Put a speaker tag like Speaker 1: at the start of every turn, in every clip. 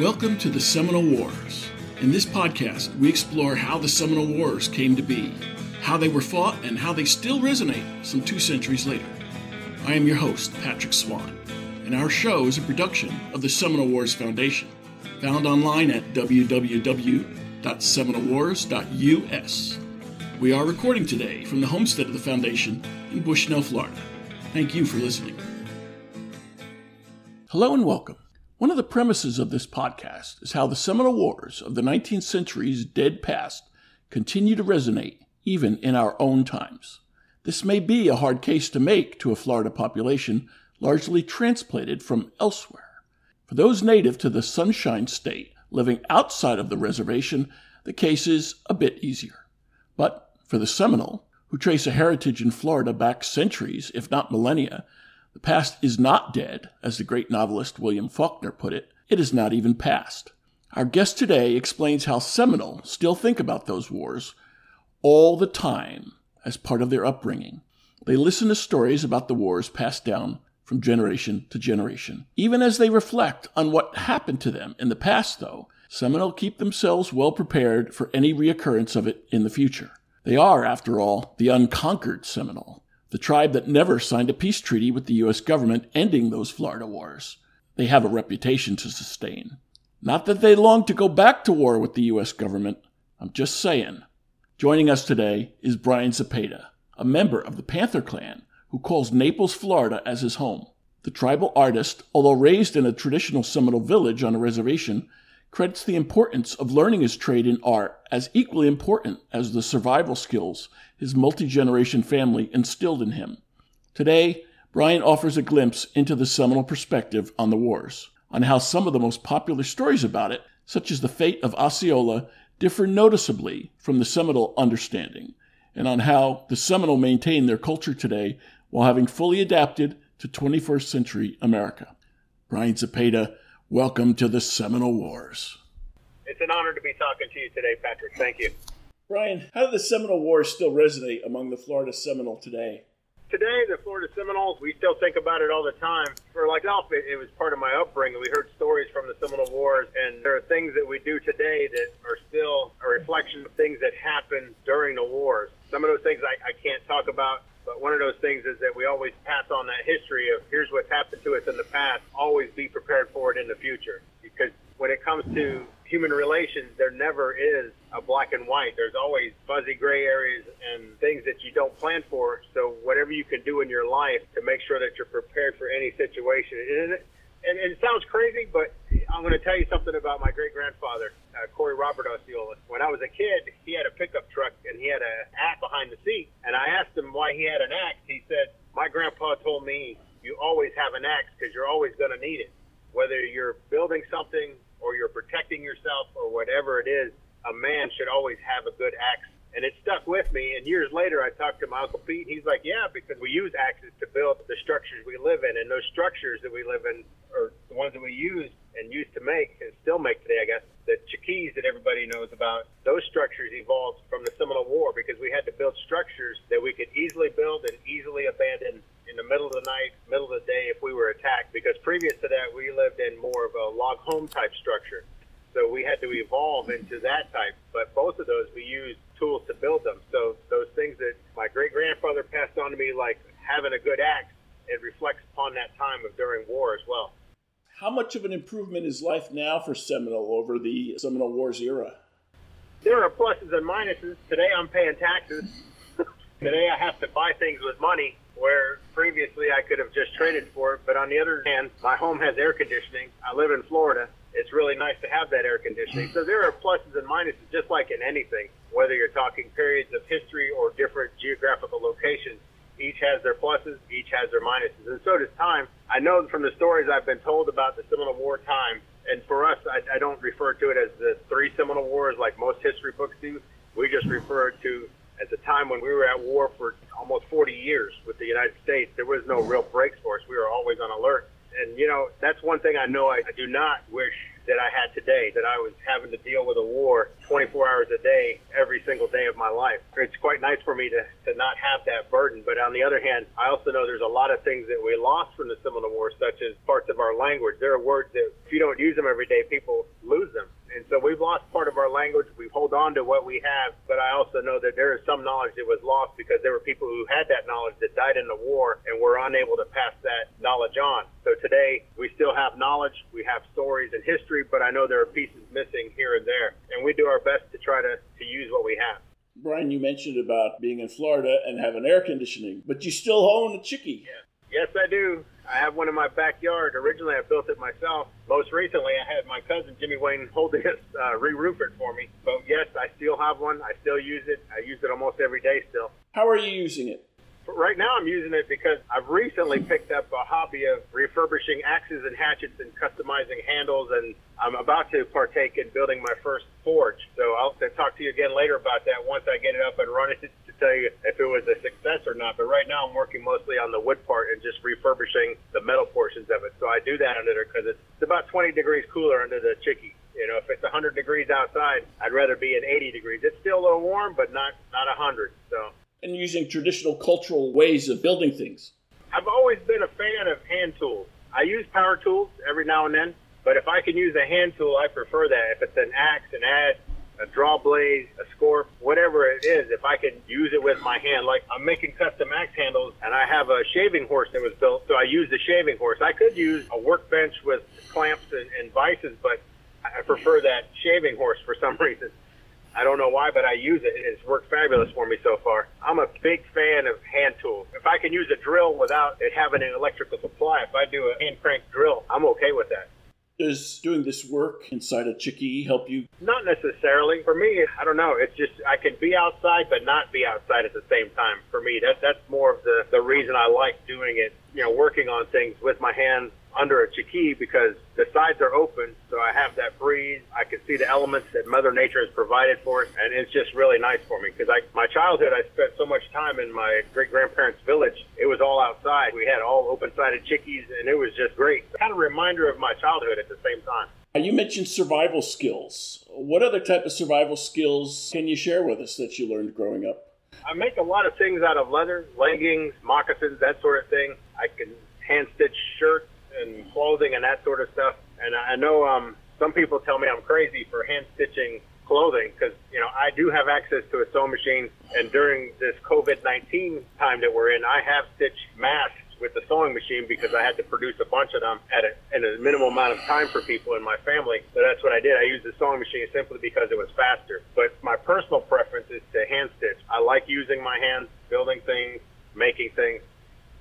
Speaker 1: Welcome to the Seminole Wars. In this podcast, we explore how the Seminole Wars came to be, how they were fought, and how they still resonate some two centuries later. I am your host, Patrick Swan, and our show is a production of the Seminole Wars Foundation, found online at www.seminolewars.us. We are recording today from the homestead of the Foundation in Bushnell, Florida. Thank you for listening. Hello and welcome. One of the premises of this podcast is how the Seminole Wars of the 19th century's dead past continue to resonate even in our own times. This may be a hard case to make to a Florida population largely transplanted from elsewhere. For those native to the Sunshine State living outside of the reservation, the case is a bit easier. But for the Seminole, who trace a heritage in Florida back centuries, if not millennia, the past is not dead, as the great novelist William Faulkner put it. It is not even past. Our guest today explains how Seminole still think about those wars all the time as part of their upbringing. They listen to stories about the wars passed down from generation to generation. Even as they reflect on what happened to them in the past, though, Seminole keep themselves well prepared for any reoccurrence of it in the future. They are, after all, the unconquered Seminole the tribe that never signed a peace treaty with the U.S. government ending those Florida wars. They have a reputation to sustain. Not that they long to go back to war with the U.S. government. I'm just saying. Joining us today is Brian Zepeda, a member of the Panther Clan who calls Naples, Florida as his home. The tribal artist, although raised in a traditional Seminole village on a reservation, credits the importance of learning his trade in art as equally important as the survival skills his multi generation family instilled in him. Today, Brian offers a glimpse into the Seminole perspective on the wars, on how some of the most popular stories about it, such as the fate of Osceola, differ noticeably from the Seminole understanding, and on how the Seminole maintain their culture today while having fully adapted to 21st century America. Brian Zepeda, welcome to the Seminole Wars.
Speaker 2: It's an honor to be talking to you today, Patrick. Thank you.
Speaker 1: Brian, how do the Seminole Wars still resonate among the Florida Seminole today?
Speaker 2: Today, the Florida Seminoles, we still think about it all the time. For like myself, it, it was part of my upbringing. We heard stories from the Seminole Wars, and there are things that we do today that are still a reflection of things that happened during the wars. Some of those things I, I can't talk about, but one of those things is that we always pass on that history of here's what's happened to us in the past. Always be prepared for it in the future, because when it comes to human relations, there never is a black and white. There's always fuzzy gray areas and things that you don't plan for. So whatever you can do in your life to make sure that you're prepared for any situation. And it, and it sounds crazy, but I'm going to tell you something about my great grandfather, uh, Corey Robert Osceola. When I was a kid, he had a pickup truck and he had an axe behind the seat. And I asked him why he had an axe. He said, My grandpa told me you always have an axe because you're always going to need it. Whether you're building something or you're protecting yourself or whatever it is, a man should always have a good axe. And it stuck with me. And years later, I talked to my Uncle Pete. He's like, yeah, because we use axes to build the structures we live in. And those structures that we live in are the ones that we use and used to make and still make today, I guess. The chickees that everybody knows about, those structures evolved from the Seminole War because we had to build structures that we could easily build and easily abandon in the middle of the night, middle of the day if we were attacked. Because previous to that, we lived in more of a log home type structure. So we had to evolve into that type. But both of those, we used tools to build them. So those things that my great grandfather passed on to me, like having a good axe, it reflects upon that time of during war as well.
Speaker 1: How much of an improvement is life now for Seminole over the Seminole Wars era?
Speaker 2: There are pluses and minuses. Today I'm paying taxes. Today I have to buy things with money where previously I could have just traded for it. But on the other hand, my home has air conditioning. I live in Florida. It's really nice to have that air conditioning. So there are pluses and minuses, just like in anything, whether you're talking periods of history or different geographical locations. Each has their pluses, each has their minuses, and so does time. I know from the stories I've been told about the Seminole War time, and for us, I, I don't refer to it as the three Seminole Wars like most history books do. We just refer to at the time when we were at war for almost 40 years with the United States, there was no real breaks for us. We were always on alert. And, you know, that's one thing I know I, I do not wish that I had today, that I was having to deal with a war 24 hours a day, every single day of my life. It's quite nice for me to, to not have that burden. But on the other hand, I also know there's a lot of things that we lost from the Seminole War, such as parts of our language. There are words that if you don't use them every day, people lose them. And so we've lost part of our language. We hold on to what we have, but I also know that there is some knowledge that was lost because there were people who had that knowledge that died in the war and were unable to pass that knowledge on. So today we still have knowledge, we have stories and history, but I know there are pieces missing here and there. And we do our best to try to, to use what we have.
Speaker 1: Brian, you mentioned about being in Florida and having air conditioning, but you still own a chickee.
Speaker 2: Yeah. Yes, I do. I have one in my backyard. Originally, I built it myself. Most recently, I had my cousin Jimmy Wayne Holding it, uh, re-roof it for me. But yes, I still have one. I still use it. I use it almost every day still.
Speaker 1: How are you using it?
Speaker 2: Right now I'm using it because I've recently picked up a hobby of refurbishing axes and hatchets and customizing handles, and I'm about to partake in building my first forge. So I'll talk to you again later about that once I get it up and running to tell you if it was a success or not. But right now I'm working mostly on the wood part and just refurbishing the metal portions of it. So I do that under there because it's, about 20 degrees cooler under the chickee. You know, if it's 100 degrees outside, I'd rather be at 80 degrees. It's still a little warm, but not not 100. So
Speaker 1: and using traditional cultural ways of building things.
Speaker 2: I've always been a fan of hand tools. I use power tools every now and then, but if I can use a hand tool, I prefer that. If it's an axe, an adze, a draw blade, a scorp, whatever it is, if I can use it with my hand, like I'm making custom axe handles and I have a shaving horse that was built, so I use the shaving horse. I could use a workbench with clamps and, and vices, but I prefer that shaving horse for some reason. I don't know why, but I use it. It's worked fabulous for me so far. I'm a big fan of hand tools. If I can use a drill without it having an electrical supply, if I do a hand crank drill, I'm okay with that.
Speaker 1: Does doing this work inside a chickee help you?
Speaker 2: Not necessarily. For me, I don't know. It's just I can be outside but not be outside at the same time. For me, that that's more of the the reason I like doing it. You know, working on things with my hands under a chickee because the sides are open, so I have that breeze. I can see the elements that Mother Nature has provided for us, and it's just really nice for me because I, my childhood, I spent so much time in my great grandparents' village. It was all outside. We had all open-sided chickees, and it was just great. Kind of reminder of my childhood at the same time.
Speaker 1: You mentioned survival skills. What other type of survival skills can you share with us that you learned growing up?
Speaker 2: I make a lot of things out of leather, leggings, moccasins, that sort of thing. I can hand stitch shirts and clothing and that sort of stuff. And I know um, some people tell me I'm crazy for hand stitching clothing because you know I do have access to a sewing machine, and during this COVID-19 time that we're in, I have stitched masks with the sewing machine because I had to produce a bunch of them at a, in a minimal amount of time for people in my family. So that's what I did. I used the sewing machine simply because it was faster. But my personal preference is to hand stitch. I like using my hands, building things, making things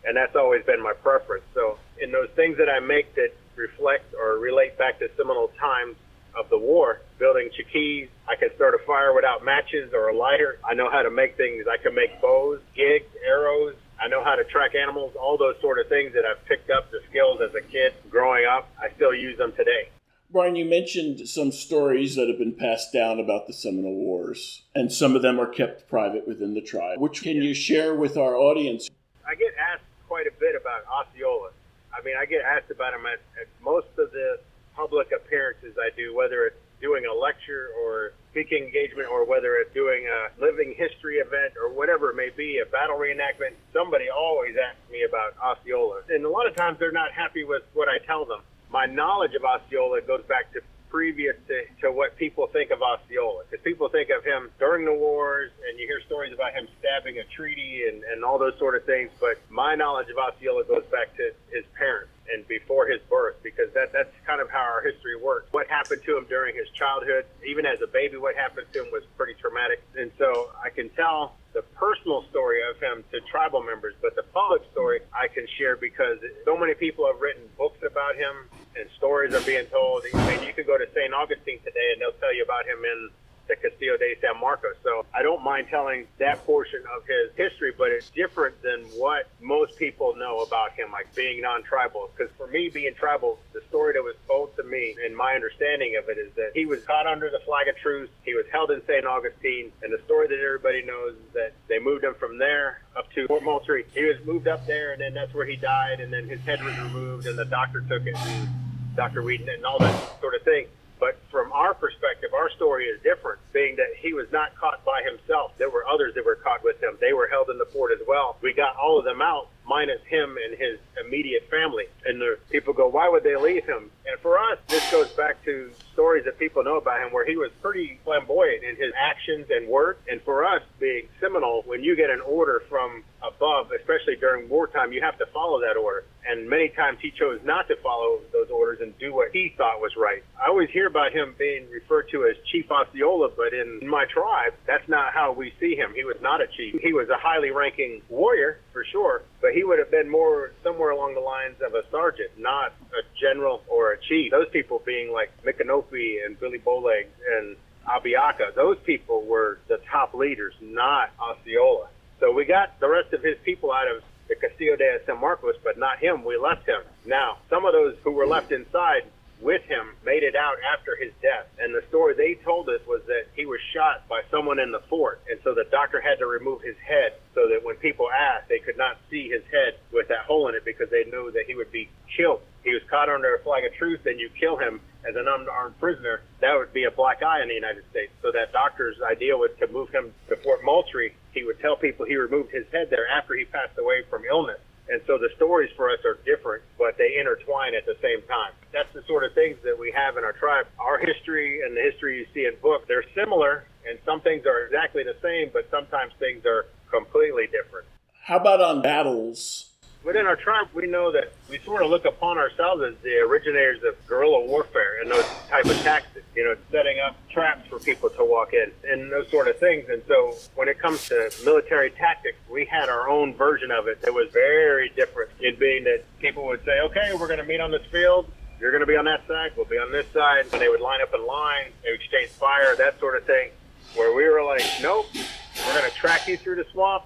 Speaker 2: and that's always been my preference. So, in those things that I make that reflect or relate back to Seminole times of the war, building chickees, I can start a fire without matches or a lighter. I know how to make things. I can make bows, gigs, arrows. I know how to track animals, all those sort of things that I've picked up the skills as a kid growing up. I still use them today.
Speaker 1: Brian, you mentioned some stories that have been passed down about the Seminole Wars, and some of them are kept private within the tribe. Which can you share with our audience?
Speaker 2: I get asked quite a bit about Osceola. I mean, I get asked about him at, at most of the public appearances I do, whether it's doing a lecture or speaking engagement or whether it's doing a living history event or whatever it may be, a battle reenactment, somebody always asks me about Osceola. And a lot of times they're not happy with what I tell them. My knowledge of Osceola goes back to previous to, to what people think of Osceola. Because people think of him during the wars, and you hear stories about him stabbing a treaty and, and all those sort of things. But my knowledge of Osceola goes back to his parents and before his birth, because that that's kind of how our history works. What happened to him during his childhood, even as a baby, what happened to him was pretty traumatic. And so I can tell the personal story of him to tribal members, but the public story I can share because so many people have written books about him and stories are being told. I mean, you could go to St. Augustine today and they'll tell you about him in the Castillo de San Marcos. So I don't mind telling that portion of his history, but it's different than what most people know about him, like being non-tribal. Because for me, being tribal, the story that was told to me me and my understanding of it is that he was caught under the flag of truce. He was held in St. Augustine, and the story that everybody knows is that they moved him from there up to Fort Moultrie. He was moved up there, and then that's where he died, and then his head was removed, and the doctor took it, and Dr. Weedon, and all that sort of thing. But from our perspective, our story is different, being that he was not caught by himself. There were others that were caught with him. They were held in the fort as well. We got all of them out, minus him and his immediate family. And the people go, why would they leave him? And for us, this goes back to stories that people know about him where he was pretty flamboyant in his actions and work. And for us, being Seminole, when you get an order from above, especially during wartime, you have to follow that order. And many times he chose not to follow those orders and do what he thought was right. I always hear about him being referred to as Chief Osceola, but in my tribe, that's not how we see him. He was not a chief. He was a highly ranking warrior, for sure, but he would have been more somewhere along the lines of a sergeant, not a general or a chief. Those people being like Micanopy and Billy Bowlegs and Abiaka, those people were the top leaders, not Osceola. So we got the rest of his people out of the Castillo de San Marcos, but not him. We left him. Now, some of those who were left inside with him made it out after his death. And the story they told us was that he was shot by someone in the fort. And so the doctor had to remove his head so that when people asked, they could not see his head with that hole in it because they knew that he would be killed. He was caught under a flag of truce, and you kill him as an unarmed prisoner. That would be a black eye in the United States. So that doctor's idea was to move him to Fort Moultrie. He would tell people he removed his head there after he passed away from illness. And so the stories for us are different, but they intertwine at the same time. That's the sort of things that we have in our tribe. Our history and the history you see in books, they're similar, and some things are exactly the same, but sometimes things are completely different.
Speaker 1: How about on battles?
Speaker 2: Within our tribe, we know that we sort of look upon ourselves as the originators of guerrilla warfare and those type of tactics, you know, setting up traps for people to walk in and those sort of things. And so when it comes to military tactics, we had our own version of it that was very different in being that people would say, okay, we're going to meet on this field. You're going to be on that side. We'll be on this side. And they would line up in line. They would exchange fire, that sort of thing. Where we were like, nope, we're going to track you through the swamp.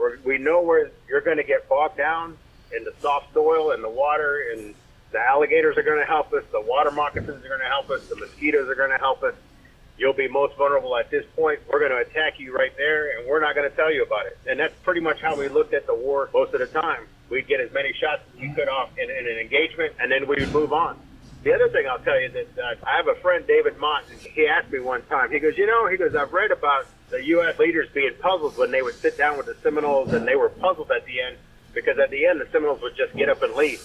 Speaker 2: We're, we know where you're going to get bogged down in the soft soil and the water, and the alligators are going to help us. The water moccasins are going to help us. The mosquitoes are going to help us. You'll be most vulnerable at this point. We're going to attack you right there, and we're not going to tell you about it. And that's pretty much how we looked at the war most of the time. We'd get as many shots as we could off in, in an engagement, and then we would move on. The other thing I'll tell you that uh, I have a friend, David Mott, and he asked me one time. He goes, you know, he goes, I've read about the U.S. leaders being puzzled when they would sit down with the Seminoles, and they were puzzled at the end because at the end the Seminoles would just get up and leave.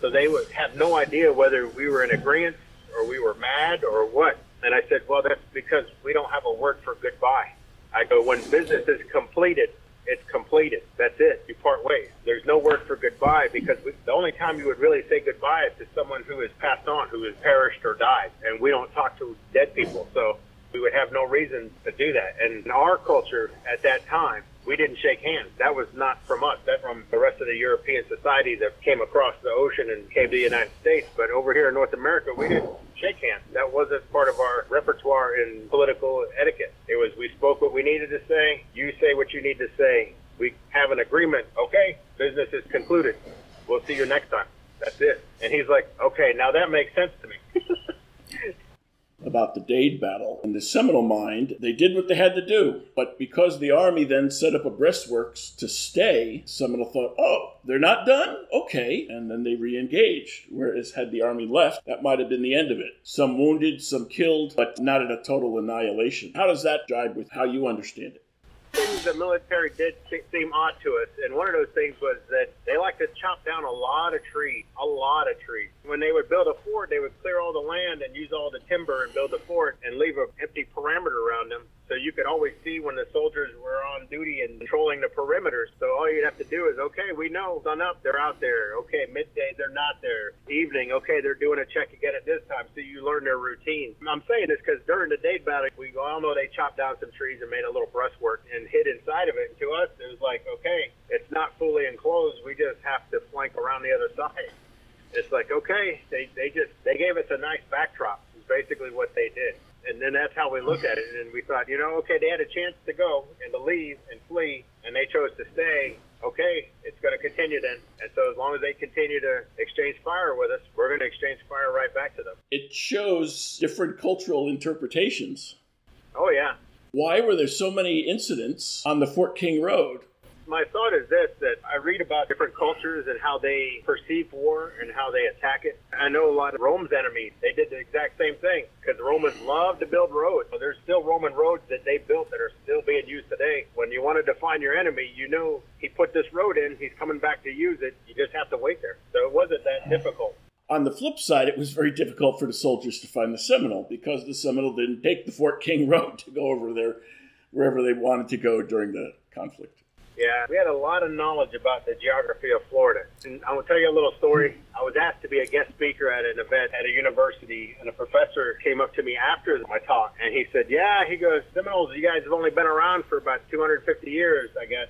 Speaker 2: So they would have no idea whether we were in agreement or we were mad or what. And I said, well, that's because we don't have a word for goodbye. I go, when business is completed, it's completed. That's it. You part ways. There's no word for goodbye because we, the only time you would really say goodbye is to someone who has passed on, who has perished or died. And we don't talk to dead people. So we would have no reason to do that. And in our culture at that time, we didn't shake hands. That was not from us. That from the rest of the European society that came across the ocean and came to the United States. But over here in North America, we didn't shake hands. That wasn't part of our repertoire in political etiquette. It was we spoke what we needed to say. You say what you need to say. We have an agreement. Okay, business is concluded. We'll see you next time. That's it. And he's like, okay, now that makes sense to me.
Speaker 1: about the Dade battle. In the Seminole mind, they did what they had to do. But because the Army then set up a breastworks to stay, Seminole thought, oh, they're not done? Okay. And then they re engaged. Whereas, had the Army left, that might have been the end of it. Some wounded, some killed, but not in a total annihilation. How does that jibe with how you understand it?
Speaker 2: Things the military did seem odd to us, and one of those things was that they like to chop down a lot of trees, a lot of trees. When they would build a fort, they would clear all the land and use all the timber and build the fort and leave an empty perimeter around them so you could always see when the soldiers were on duty and controlling the perimeters. So all you'd have to do is, okay, we know sun up, they're out there. Okay, midday, they're not there. Evening, okay, they're doing a check again at this time. So you learn their routine. I'm saying this because during the Dade battle, we all know they chopped down some trees and made a little breastwork and hid inside of it. And to us, it was like, okay, it's not fully enclosed. We just have to flank around the other side. It's like, okay, they, they just, they gave us a nice backdrop is basically what they did and then that's how we looked at it. And we thought, you know, okay, they had a chance to go and to leave and flee, and they chose to stay. okay, it's going to continue then. And so as long as they continue to exchange fire with us, we're going to exchange fire right back to them.
Speaker 1: It shows different cultural interpretations.
Speaker 2: Oh, yeah.
Speaker 1: Why were there so many incidents on the Fort King Road?
Speaker 2: My thought is this that I read about different cultures and how they perceive war and how they attack it. I know a lot of Rome's enemies, they did the exact same thing because Romans love to build roads. So there's still Roman roads that they built that are still being used today. When you want to define your enemy, you know he put this road in, he's coming back to use it. You just have to wait there. So it wasn't that difficult.
Speaker 1: On the flip side, it was very difficult for the soldiers to find the Seminole because the Seminole didn't take the Fort King Road to go over there wherever they wanted to go during the conflict.
Speaker 2: Yeah, we had a lot of knowledge about the geography of Florida. And I will tell you a little story. I was asked to be a guest speaker at an event at a university, and a professor came up to me after my talk, and he said, Yeah, he goes, Seminoles, you guys have only been around for about 250 years, I guess.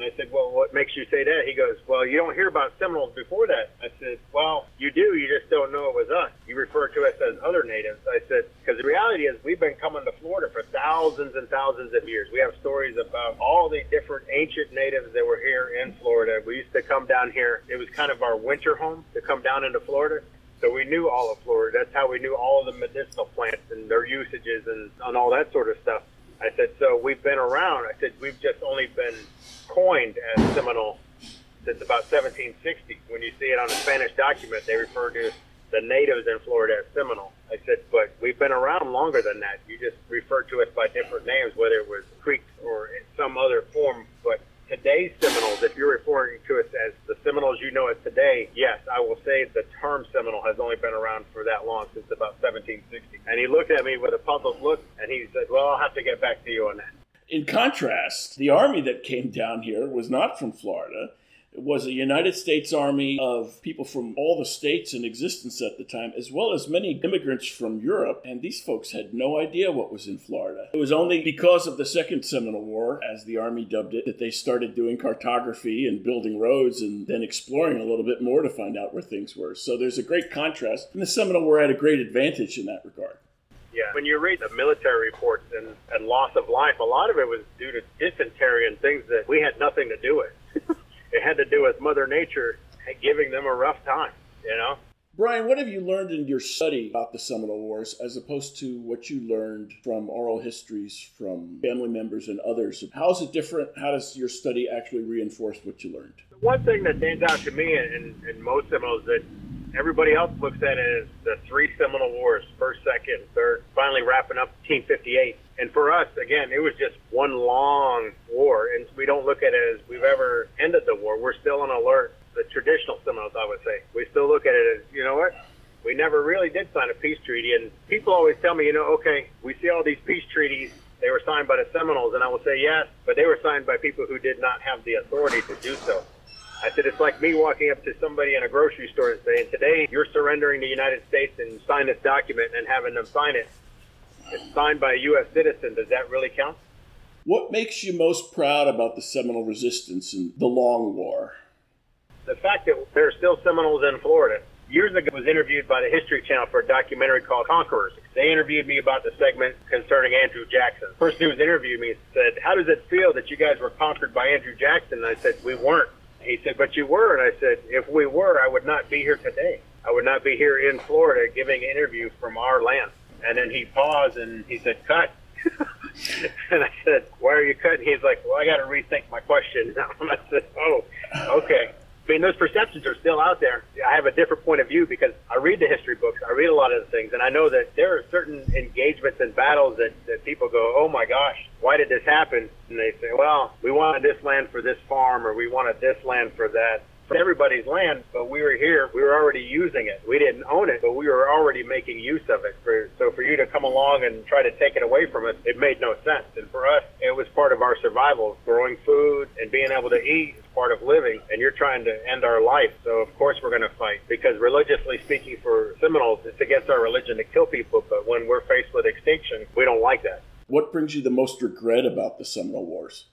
Speaker 2: And I said, well, what makes you say that? He goes, well, you don't hear about Seminoles before that. I said, well, you do. You just don't know it was us. You refer to us as other natives. I said, because the reality is we've been coming to Florida for thousands and thousands of years. We have stories about all the different ancient natives that were here in Florida. We used to come down here. It was kind of our winter home to come down into Florida. So we knew all of Florida. That's how we knew all of the medicinal plants and their usages and, and all that sort of stuff. I said, so we've been around. I said, we've just only been coined as Seminole since about 1760. When you see it on a Spanish document, they refer to the natives in Florida as Seminole. I said, but we've been around longer than that. You just refer to us by different names, whether it was Creeks or in some other form. But today's Seminoles, if you're referring to us as the Seminoles you know as today, yes, I will say the term Seminole has only been around for that long, since about 1760. And he looked at me with a puzzled look, and he said, well, I'll have to get back to you on that.
Speaker 1: In contrast, the army that came down here was not from Florida. It was a United States Army of people from all the states in existence at the time, as well as many immigrants from Europe, and these folks had no idea what was in Florida. It was only because of the Second Seminole War, as the Army dubbed it, that they started doing cartography and building roads and then exploring a little bit more to find out where things were. So there's a great contrast, and the Seminole War had a great advantage in that regard.
Speaker 2: When you read the military reports and, and loss of life, a lot of it was due to dysentery and things that we had nothing to do with. it had to do with Mother Nature giving them a rough time, you know?
Speaker 1: Brian, what have you learned in your study about the Seminole Wars as opposed to what you learned from oral histories from family members and others? How is it different? How does your study actually reinforce what you learned?
Speaker 2: One thing that stands out to me in, in most Seminoles that everybody else looks at it as the three Seminole Wars, first, second, third, finally wrapping up 1858. And for us, again, it was just one long war, and we don't look at it as we've ever ended the war. We're still on alert the traditional Seminoles, I would say. We still look at it as, you know what? We never really did sign a peace treaty. And people always tell me, you know, okay, we see all these peace treaties. They were signed by the Seminoles. And I will say, yes, but they were signed by people who did not have the authority to do so. I said, it's like me walking up to somebody in a grocery store and saying, today you're surrendering the United States and sign this document and having them sign it. It's signed by a U.S. citizen. Does that really count?
Speaker 1: What makes you most proud about the Seminole resistance and the Long War?
Speaker 2: the fact that there are still Seminoles in Florida. Years ago, I was interviewed by the History Channel for a documentary called Conquerors. They interviewed me about the segment concerning Andrew Jackson. The person who was interviewing me said, "How does it feel that you guys were conquered by Andrew Jackson?" And I said, "We weren't." He said, "But you were." And I said, "If we were, I would not be here today. I would not be here in Florida giving an interview from our land." And then he paused and he said, "Cut." and I said, "Why are you cutting?" He's like, "Well, I got to rethink my question now." And I said, "Oh, okay." I mean, those perceptions are still out there. I have a different point of view because I read the history books, I read a lot of the things, and I know that there are certain engagements and battles that, that people go, oh my gosh, why did this happen? And they say, well, we wanted this land for this farm, or we wanted this land for that for everybody's land, but we were here. We were already using it. We didn't own it, but we were already making use of it. For, so for you to come along and try to take it away from us, it made no sense. And for us, it was part of our survival. Growing food and being able to eat part of living. And you're trying to end our life. So of course we're going to fight because religiously speaking, for Seminoles, it's against our religion to kill people. But when we're faced with extinction, we don't like that.
Speaker 1: What brings you the most regret about the Seminole Wars?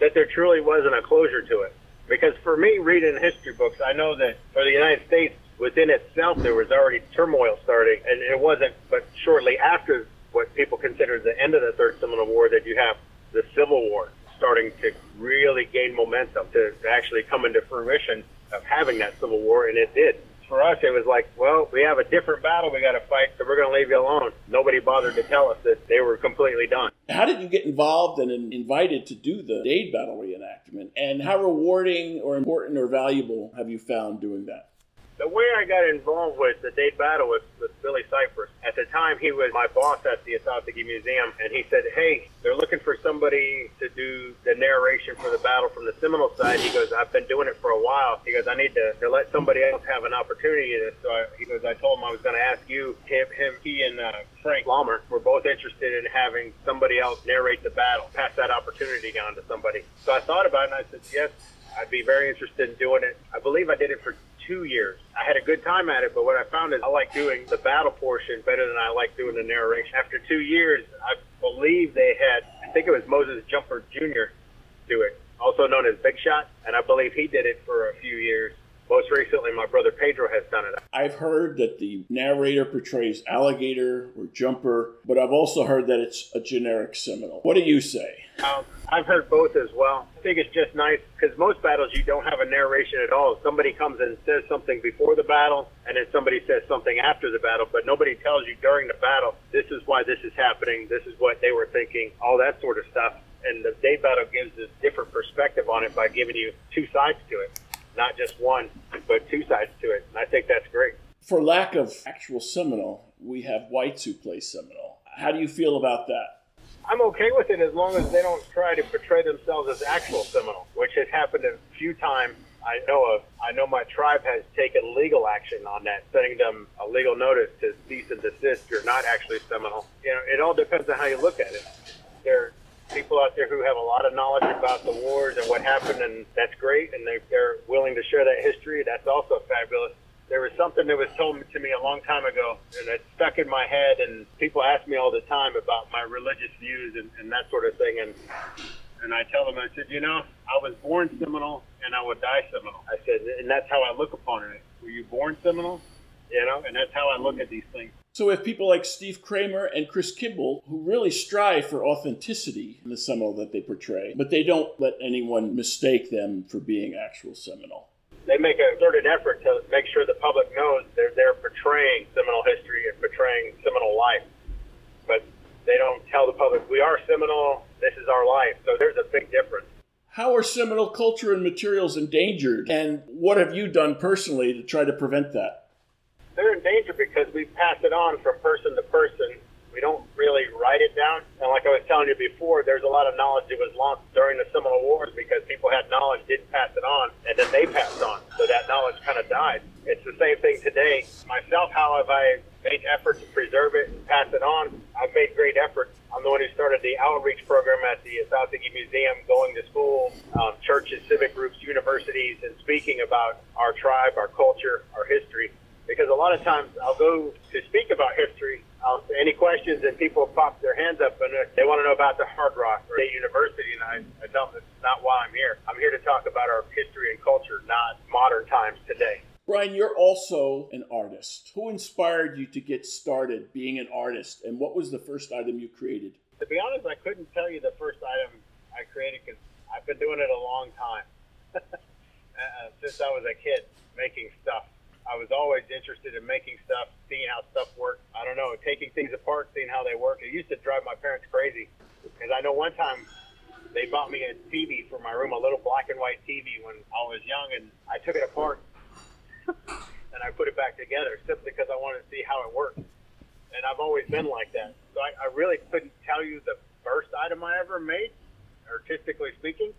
Speaker 2: That there truly wasn't a closure to it. Because for me, reading history books, I know that for the United States, within itself, there was already turmoil starting, and it wasn't but shortly after what people consider the end of the Third Seminole War that you have the Civil War. Starting to really gain momentum to actually come into fruition of having that Civil War, and it did. For us, it was like, well, we have a different battle we got to fight, so we're going to leave you alone. Nobody bothered to tell us that they were completely done.
Speaker 1: How did you get involved and invited to do the Dade battle reenactment? And how rewarding or important or valuable have you found doing that?
Speaker 2: The way I got involved with the Dade battle was with Billy Cypress. At the time, he was my boss at the Ah-Tah-Thi-Ki Museum, and he said, "Hey, they're looking for somebody to do the narration for the battle from the Seminole side." He goes, "I've been doing it for a while." He goes, "I need to, to let somebody else have an opportunity." To, so I, he goes, "I told him I was going to ask you, him, him, he, and uh, Frank Laumer were both interested in having somebody else narrate the battle, pass that opportunity on to somebody." So I thought about it, and I said, "Yes." I'd be very interested in doing it. I believe I did it for two years. I had a good time at it, but what I found is I like doing the battle portion better than I like doing the narration. After two years, I believe they had, I think it was Moses Jumper Jr. do it, also known as Big Shot, and I believe he did it for a few years. Most recently, my brother Pedro has done it.
Speaker 1: I've heard that the narrator portrays alligator or jumper, but I've also heard that it's a generic Seminole. What do you say?
Speaker 2: Um, I've heard both as well. I think it's just nice because most battles you don't have a narration at all. Somebody comes and says something before the battle, and then somebody says something after the battle, but nobody tells you during the battle, this is why this is happening, this is what they were thinking, all that sort of stuff. And the Dade battle gives a different perspective on it by giving you two sides to it, not just one, but two sides to it. And I think that's great.
Speaker 1: For lack of actual Seminole, we have whites who play Seminole. How do you feel about that?
Speaker 2: I'm okay with it as long as they don't try to portray themselves as actual Seminole, which has happened a few times I know of. I know my tribe has taken legal action on that, sending them a legal notice to cease and desist. You're not actually Seminole. You know, it all depends on how you look at it. There people out there who have a lot of knowledge about the wars and what happened, and that's great, and they, they're willing to share that history. That's also fabulous there was something that was told to me a long time ago, and it stuck in my head. And people ask me all the time about my religious views and, and that sort of thing. And and I tell them, I said, you know, I was born Seminole, and I would die Seminole. I said, and that's how I look upon it. Were you born Seminole? You know, and that's how I look at these things.
Speaker 1: So, we have people like Steve Kramer and Chris Kimball, who really strive for authenticity in the Seminole that they portray, but they don't let anyone mistake them for being actual Seminole
Speaker 2: they make a concerted effort to make sure the public knows they're they're portraying Seminole history and portraying Seminole life, but they don't tell the public we are Seminole. This is our life. So there's a big difference.
Speaker 1: How are Seminole culture and materials endangered, and what have you done personally to try to prevent that?
Speaker 2: They're in danger because we pass it on from person to person we don't really write it down. And like I was telling you before, there's a lot of knowledge that was lost during the Seminole Wars because people had knowledge, didn't pass it on, and then they passed on. So that knowledge kind of died. It's the same thing today. Myself, how have I made effort to preserve it and pass it on? I've made great efforts. I'm the one who started the outreach program at the South Ah-Tah-Thi-Ki Museum, going to schools, um, churches, civic groups, universities, and speaking about our tribe, our culture, our history. Because a lot of times I'll go to speak about history I'll, any questions and people pop their hands up and they want to know about the Hard Rock or State University, and I, I tell them it's not why I'm here. I'm here to talk about our history and culture, not modern times today.
Speaker 1: Brian, you're also an artist. Who inspired you to get started being an artist, and what was the first item you created?
Speaker 2: To be honest, I couldn't tell you the first item I created because I've been doing it a long time. uh, since I was a kid, making stuff. I was always interested in making stuff, seeing how stuff worked. I don't know, taking things apart, seeing how they work. It used to drive my parents crazy because I know one time they bought me a TV for my room, a little black and white TV when I was young, and I took it apart and I put it back together simply because I wanted to see how it worked. And I've always been like that. So I, I really couldn't tell you the first item I ever made, artistically speaking.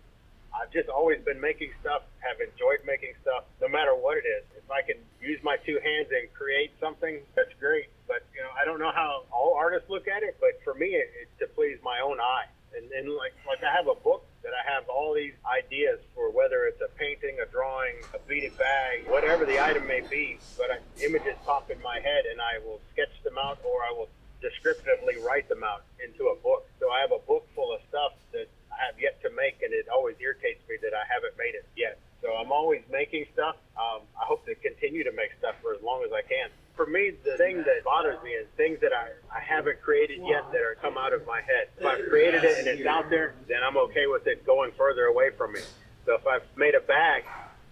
Speaker 2: I've just always been making stuff, have enjoyed making stuff, no matter what it is. If I can use my two hands and create something, that's great. But you know, I don't know how all artists look at it, but for me, it, it's to please my own eye. And, and like, like I have a book that I have all these ideas for, whether it's a painting, a drawing, a beaded bag, whatever the item may be. But I, images pop in my head, and I will sketch them out, or I will descriptively write them out into a book. So I have a book full of stuff that I have yet to make, and it always irritates me that I haven't made it yet. So I'm always making stuff. Um, I hope to continue to make stuff for as long as I can. For me, the thing that bothers bothers me is things that I, I haven't created yet that are come out of my head. If I've created it and it's out there, then I'm okay with it going further away from me. So if I've made a bag,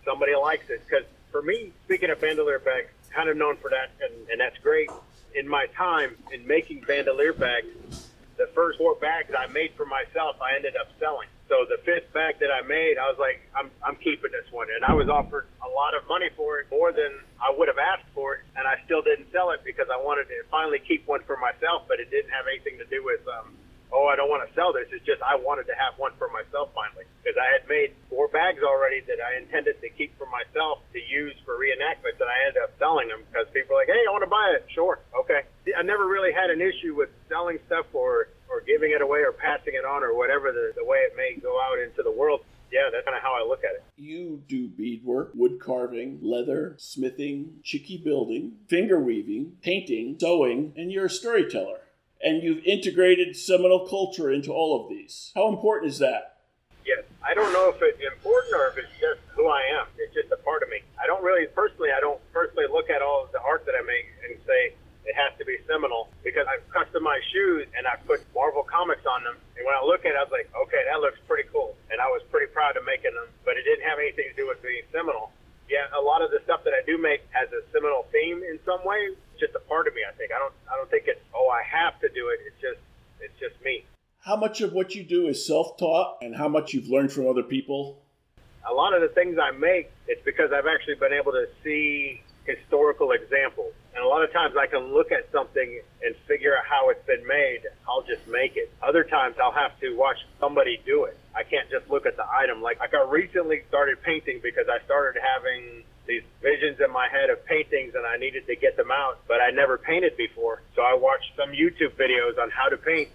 Speaker 2: somebody likes it. Because for me, speaking of bandolier bags, kind of known for that, and, and that's great. In my time in making bandolier bags, the first four bags I made for myself, I ended up selling. So the fifth bag that I made, I was like, I'm, I'm keeping this one. And I was offered a lot of money for it, more than I would have asked for it. And I still didn't sell it because I wanted to finally keep one for myself, but it didn't have anything to do with, um, oh, I don't want to sell this. It's just I wanted to have one for myself finally because I had made four bags already that I intended to keep for myself to use for reenactments. And I ended up selling them because people were like, hey, I want to buy it. Sure. Okay. I never really had an issue with selling stuff or or giving it away or passing it on or whatever the, the way it may go out into the world. Yeah, that's kind of how I look at it.
Speaker 1: You do beadwork, wood carving, leather, smithing, chickee building, finger weaving, painting, sewing, and you're a storyteller. And you've integrated Seminole culture into all of these. How important is that?
Speaker 2: Yes. I don't know if it's important or if it's just who I am. It's just a part of me. I don't really, personally, I don't personally look at all of the art that I make and say, it has to be Seminole because I've customized shoes and I put Marvel comics on them. And when I look at it, I was like, okay, that looks pretty cool. And I was pretty proud of making them, but it didn't have anything to do with being Seminole. Yeah, a lot of the stuff that I do make has a Seminole theme in some way. It's just a part of me, I think. I don't, I don't think it's, oh, I have to do it. It's just, it's just me.
Speaker 1: How much of what you do is self-taught, and how much you've learned from other people?
Speaker 2: A lot of the things I make, it's because I've actually been able to see historical examples. And a lot of times I can look at something and figure out how it's been made. I'll just make it. Other times I'll have to watch somebody do it. I can't just look at the item. Like, I recently started painting because I started having these visions in my head of paintings and I needed to get them out, but I never painted before. So I watched some YouTube videos on how to paint.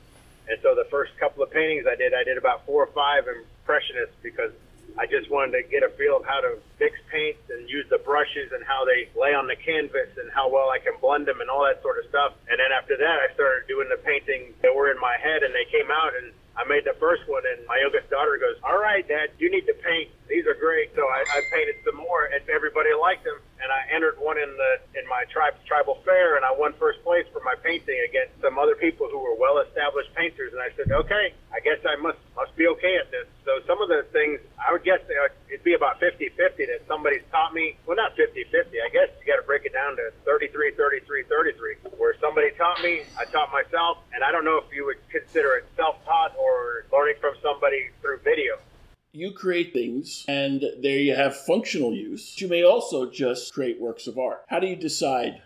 Speaker 2: And so the first couple of paintings I did, I did about four or five impressionists because I just wanted to get a feel of how to mix paints and use the brushes and how they lay on the canvas and how well I can blend them and all that sort of stuff. And then after that, I started doing the paintings that were in my head and they came out and I made the first one, and my youngest daughter goes, "All right, Dad, you need to paint. These are great." So I, I painted some more, and everybody liked them. And I entered one in the in my tribe's tribal fair, and I won first place for my painting against some other people who were well-established painters. And I said, "Okay, I guess I must must be okay at this." So some of the things I would guess uh, it'd be about 50-50 that somebody's taught me. Well, not 50-50. I guess you got to break it down to 33, 33, 33. Where somebody taught me, I taught myself, and I don't know if you would consider it self-taught or learning from somebody through video.
Speaker 1: You create things, and there you have functional use. You may also just create works of art. How do you decide?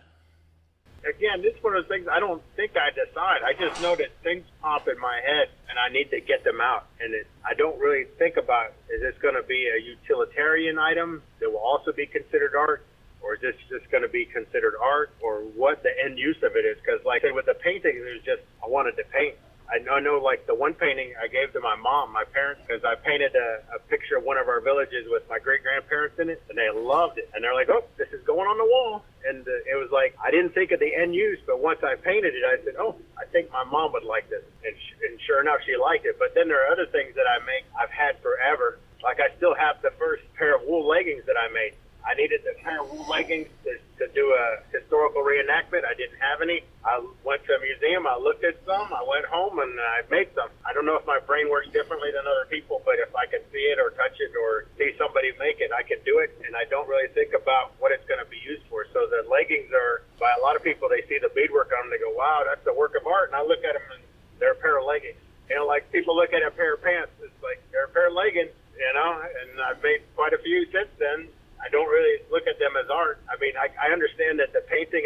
Speaker 2: Again, this is one of those things I don't think I decide. I just know that things pop in my head, and I need to get them out. And it, I don't really think about is this going to be a utilitarian item that will also be considered art? or is this just going to be considered art, or what the end use of it is? Because, like with the painting, it was just I wanted to paint. I know, I know, like the one painting I gave to my mom, my parents, because I painted a, a picture of one of our villages with my great grandparents in it, and they loved it. And they're like, "Oh, this is going on the wall." And uh, it was like I didn't think of the end use, but once I painted it, I said, "Oh, I think my mom would like this." And, sh- and sure enough, she liked it. But then there are other things that I make I've had forever. Like I still have the first pair of wool leggings that I made. I needed a pair of wool leggings to, to do a historical reenactment. I didn't have any. I went to a museum. I looked at some. I went home and I made some. I don't know if my brain works differently than other people, but if I can see it or touch it or see somebody make it, I can do it. And I don't really think about what it's going to be used for. So the leggings are, by a lot of people, they see the beadwork on them. They go, wow, that's a work of art. And I look at them and they're a pair of leggings. You know, like people look at a pair of pants. It's like they're a pair of leggings, you know, and I've made quite a few since then I don't really look at them as art. I mean, I, I understand that the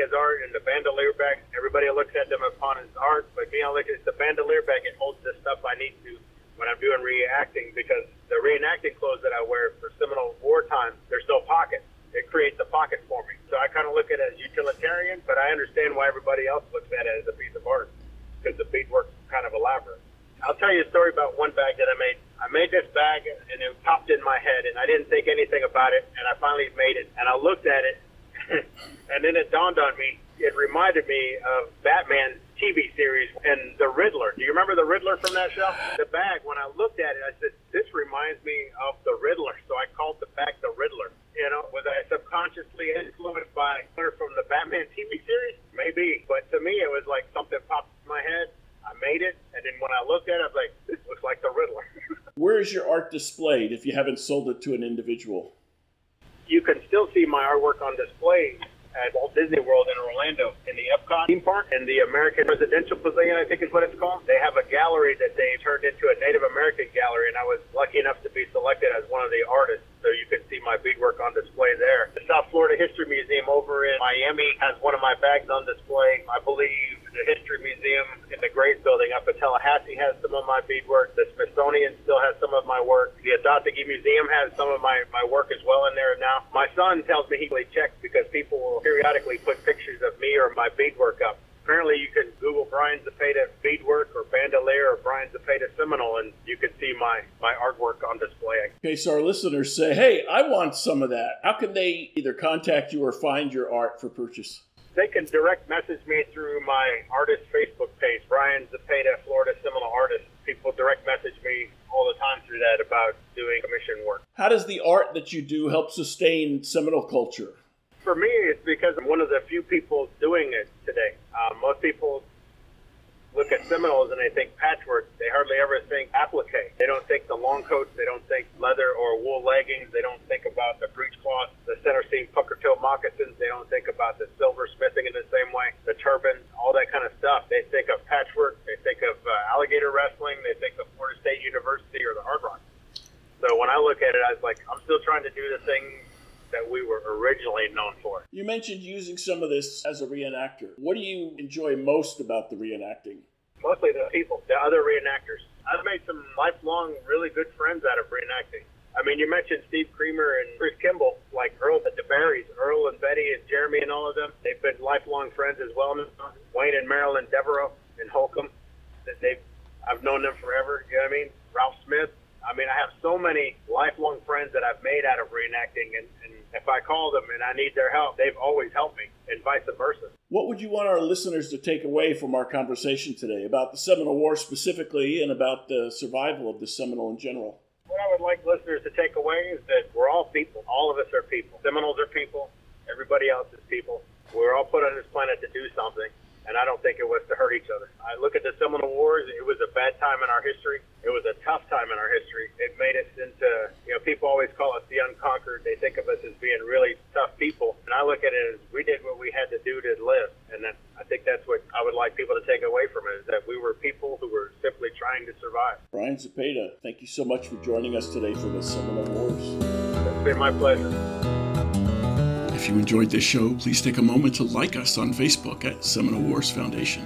Speaker 2: is art and the bandolier bag, everybody looks at them upon as art, but me, I look at the bandolier bag, it holds the stuff I need to when I'm doing reenacting because the reenacting clothes that I wear for Seminole wartime, there's no pockets. It creates a pocket for me. So I kind of look at it as utilitarian, but I understand why everybody else looks at it as a piece of art because the beadwork's kind of elaborate. I'll tell you a story about one bag that I made I made this bag and it popped in my head and I didn't think anything about it and I finally made it and I looked at it and then it dawned on me. It reminded me of Batman TV series and the Riddler. Do you remember the Riddler from that show? The bag, when I looked at it, I said, this reminds me of the Riddler. So I called the bag the Riddler. You know, was I subconsciously influenced by her from the Batman TV series? maybe. But to me, it was like something popped in my head. I made it, and then when I looked at it, I was like, this looks like the Riddler.
Speaker 1: Where is your art displayed if you haven't sold it to an individual?
Speaker 2: you can still see my artwork on display at Walt Disney World in Orlando Epcot theme park and the American Residential Pavilion, I think is what it's called. They have a gallery that they turned into a Native American gallery, and I was lucky enough to be selected as one of the artists. So you can see my beadwork on display there. The South Florida History Museum over in Miami has one of my bags on display. I believe the History Museum in the Grace Building up in Tallahassee has some of my beadwork. The Smithsonian still has some of my work. The Ah-Tah-Thi-Ki Museum has some of my, my work as well in there now. My son tells me he really checks because people will periodically put pictures of me or my beadwork up. Apparently, you can Google Brian Zepeda beadwork or bandolier or Brian Zepeda Seminole, and you can see my, my artwork on display.
Speaker 1: Okay, so our listeners say, hey, I want some of that. How can they either contact you or find your art for purchase?
Speaker 2: they can direct message me through my artist Facebook page, Brian Zepeda, Florida Seminole Artist. People direct message me all the time through that about doing commission work.
Speaker 1: How does the art that you do help sustain Seminole culture?
Speaker 2: For me, it's because I'm one of the few people doing it today. Um, most people look at Seminoles and they think patchwork. They hardly ever think applique. They don't think the long coats. They don't think leather or wool leggings. They don't think about the breechcloth, the center seam pucker toe moccasins. They don't think about the silver smithing in the same way, the turban, all that kind of stuff. They think of patchwork. They think of uh, alligator wrestling. They think of Florida State University or the Hard Rock. So when I look at it, I was like, I'm still trying to do the thing that we were originally known for.
Speaker 1: You mentioned using some of this as a reenactor. What do you enjoy most about the reenacting?
Speaker 2: Mostly the people, the other reenactors. I've made some lifelong, really good friends out of reenacting. I mean, you mentioned Steve Creamer and Chris Kimball, like Earl at the Berries, Earl and Betty and Jeremy and all of them. They've been lifelong friends as well. Wayne and Marilyn Devereaux and Holcomb, they've I've known them forever. You know what I mean? Ralph Smith. I mean, I have so many lifelong friends that I've made out of reenacting, and, and if I call them and I need their help, they've always helped me, and vice versa.
Speaker 1: What would you want our listeners to take away from our conversation today about the Seminole War specifically and about the survival of the Seminole in general?
Speaker 2: What I would like listeners to take away is that we're all people. All of us are people. Seminoles are people. Everybody else is people. We're all put on this planet to do something and I don't think it was to hurt each other. I look at the Seminole Wars; it was a bad time in our history. It was a tough time in our history. It made us into, you know, people always call us the unconquered. They think of us as being really tough people, and I look at it as we did what we had to do to live, and that, I think that's what I would like people to take away from it: is that we were people who were simply trying to survive.
Speaker 1: Brian Zepeda, thank you so much for joining us today for the Seminole Wars.
Speaker 2: It's been my pleasure.
Speaker 1: If you enjoyed this show, please take a moment to like us on Facebook at Seminole Wars Foundation.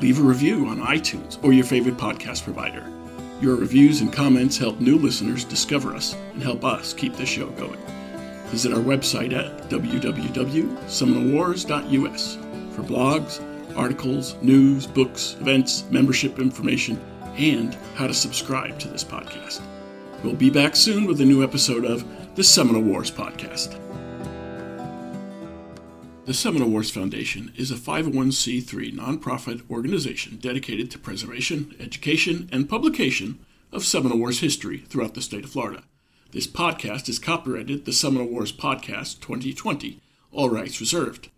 Speaker 1: Leave a review on iTunes or your favorite podcast provider. Your reviews and comments help new listeners discover us and help us keep the show going. Visit our website at www.seminolewars.us for blogs, articles, news, books, events, membership information, and how to subscribe to this podcast. We'll be back soon with a new episode of the Seminole Wars Podcast. The Seminole Wars Foundation is a 501c3 nonprofit organization dedicated to preservation, education, and publication of Seminole Wars history throughout the state of Florida. This podcast is copyrighted the Seminole Wars Podcast 2020, all rights reserved.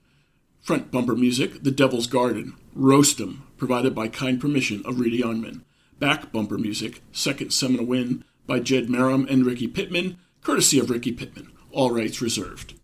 Speaker 1: Front bumper music, The Devil's Garden, Roast 'em, provided by kind permission of Reedy Youngman. Back bumper music, Second Seminole Win, by Jed Marum and Ricky Pittman, courtesy of Ricky Pittman, all rights reserved.